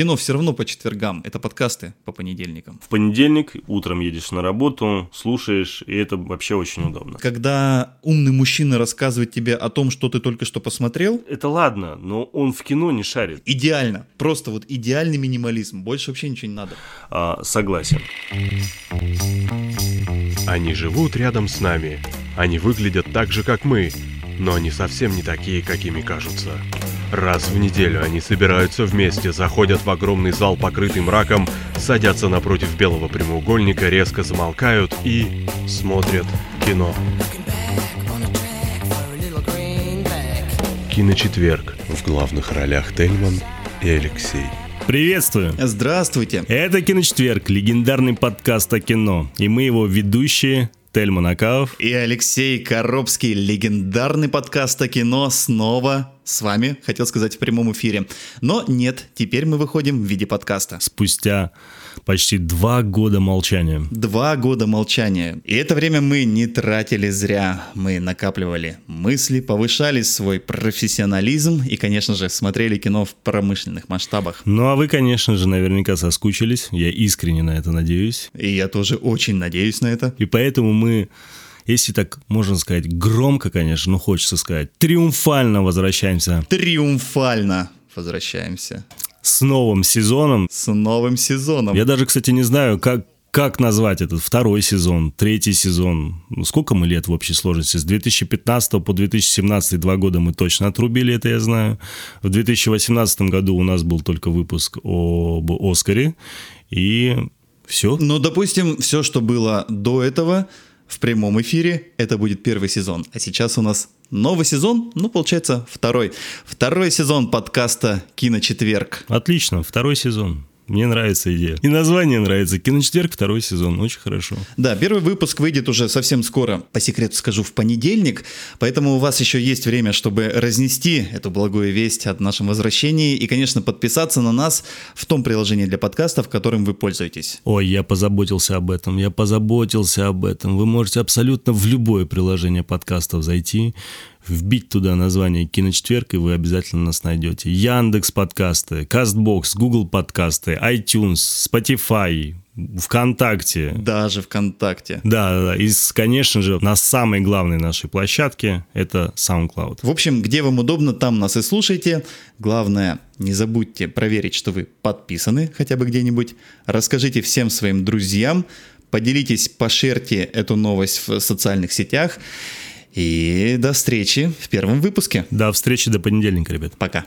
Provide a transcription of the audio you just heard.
кино все равно по четвергам, это подкасты по понедельникам. В понедельник утром едешь на работу, слушаешь, и это вообще очень удобно. Когда умный мужчина рассказывает тебе о том, что ты только что посмотрел, Это ладно, но он в кино не шарит. идеально, просто вот идеальный минимализм, больше вообще ничего не надо. А, согласен. Они живут рядом с нами. Они выглядят так же, как мы, но они совсем не такие, какими кажутся. Раз в неделю они собираются вместе, заходят в огромный зал, покрытый мраком, садятся напротив белого прямоугольника, резко замолкают и смотрят кино. Киночетверг. В главных ролях Тельман и Алексей. Приветствую! Здравствуйте. Это «Киночетверг», легендарный подкаст о кино. И мы его ведущие Тельман Акаов. И Алексей Коробский, легендарный подкаст о кино, снова с вами, хотел сказать, в прямом эфире. Но нет, теперь мы выходим в виде подкаста. Спустя почти два года молчания. Два года молчания. И это время мы не тратили зря. Мы накапливали мысли, повышали свой профессионализм и, конечно же, смотрели кино в промышленных масштабах. Ну а вы, конечно же, наверняка соскучились. Я искренне на это надеюсь. И я тоже очень надеюсь на это. И поэтому мы, если так можно сказать, громко, конечно, но хочется сказать, триумфально возвращаемся Триумфально возвращаемся с новым сезоном. с новым сезоном. Я даже, кстати, не знаю, как, как назвать этот второй сезон, третий сезон. Ну, сколько мы лет в общей сложности? С 2015 по 2017 два года мы точно отрубили, это я знаю. В 2018 году у нас был только выпуск об Оскаре. И все. Ну, допустим, все, что было до этого в прямом эфире, это будет первый сезон. А сейчас у нас новый сезон, ну, получается, второй. Второй сезон подкаста «Киночетверг». Отлично, второй сезон. Мне нравится идея. И название нравится. Киночетверг, второй сезон. Очень хорошо. Да, первый выпуск выйдет уже совсем скоро, по секрету скажу, в понедельник, поэтому у вас еще есть время, чтобы разнести эту благую весть о нашем возвращении и, конечно, подписаться на нас в том приложении для подкастов, которым вы пользуетесь. Ой, я позаботился об этом, я позаботился об этом. Вы можете абсолютно в любое приложение подкастов зайти, вбить туда название «Киночетверг», и вы обязательно нас найдете. Яндекс подкасты, Кастбокс, Google подкасты, iTunes, Spotify, ВКонтакте. Даже ВКонтакте. Да, да, да. И, конечно же, на самой главной нашей площадке это SoundCloud. В общем, где вам удобно, там нас и слушайте. Главное, не забудьте проверить, что вы подписаны хотя бы где-нибудь. Расскажите всем своим друзьям, поделитесь, пошерьте эту новость в социальных сетях. И до встречи в первом выпуске. До встречи до понедельника, ребят. Пока.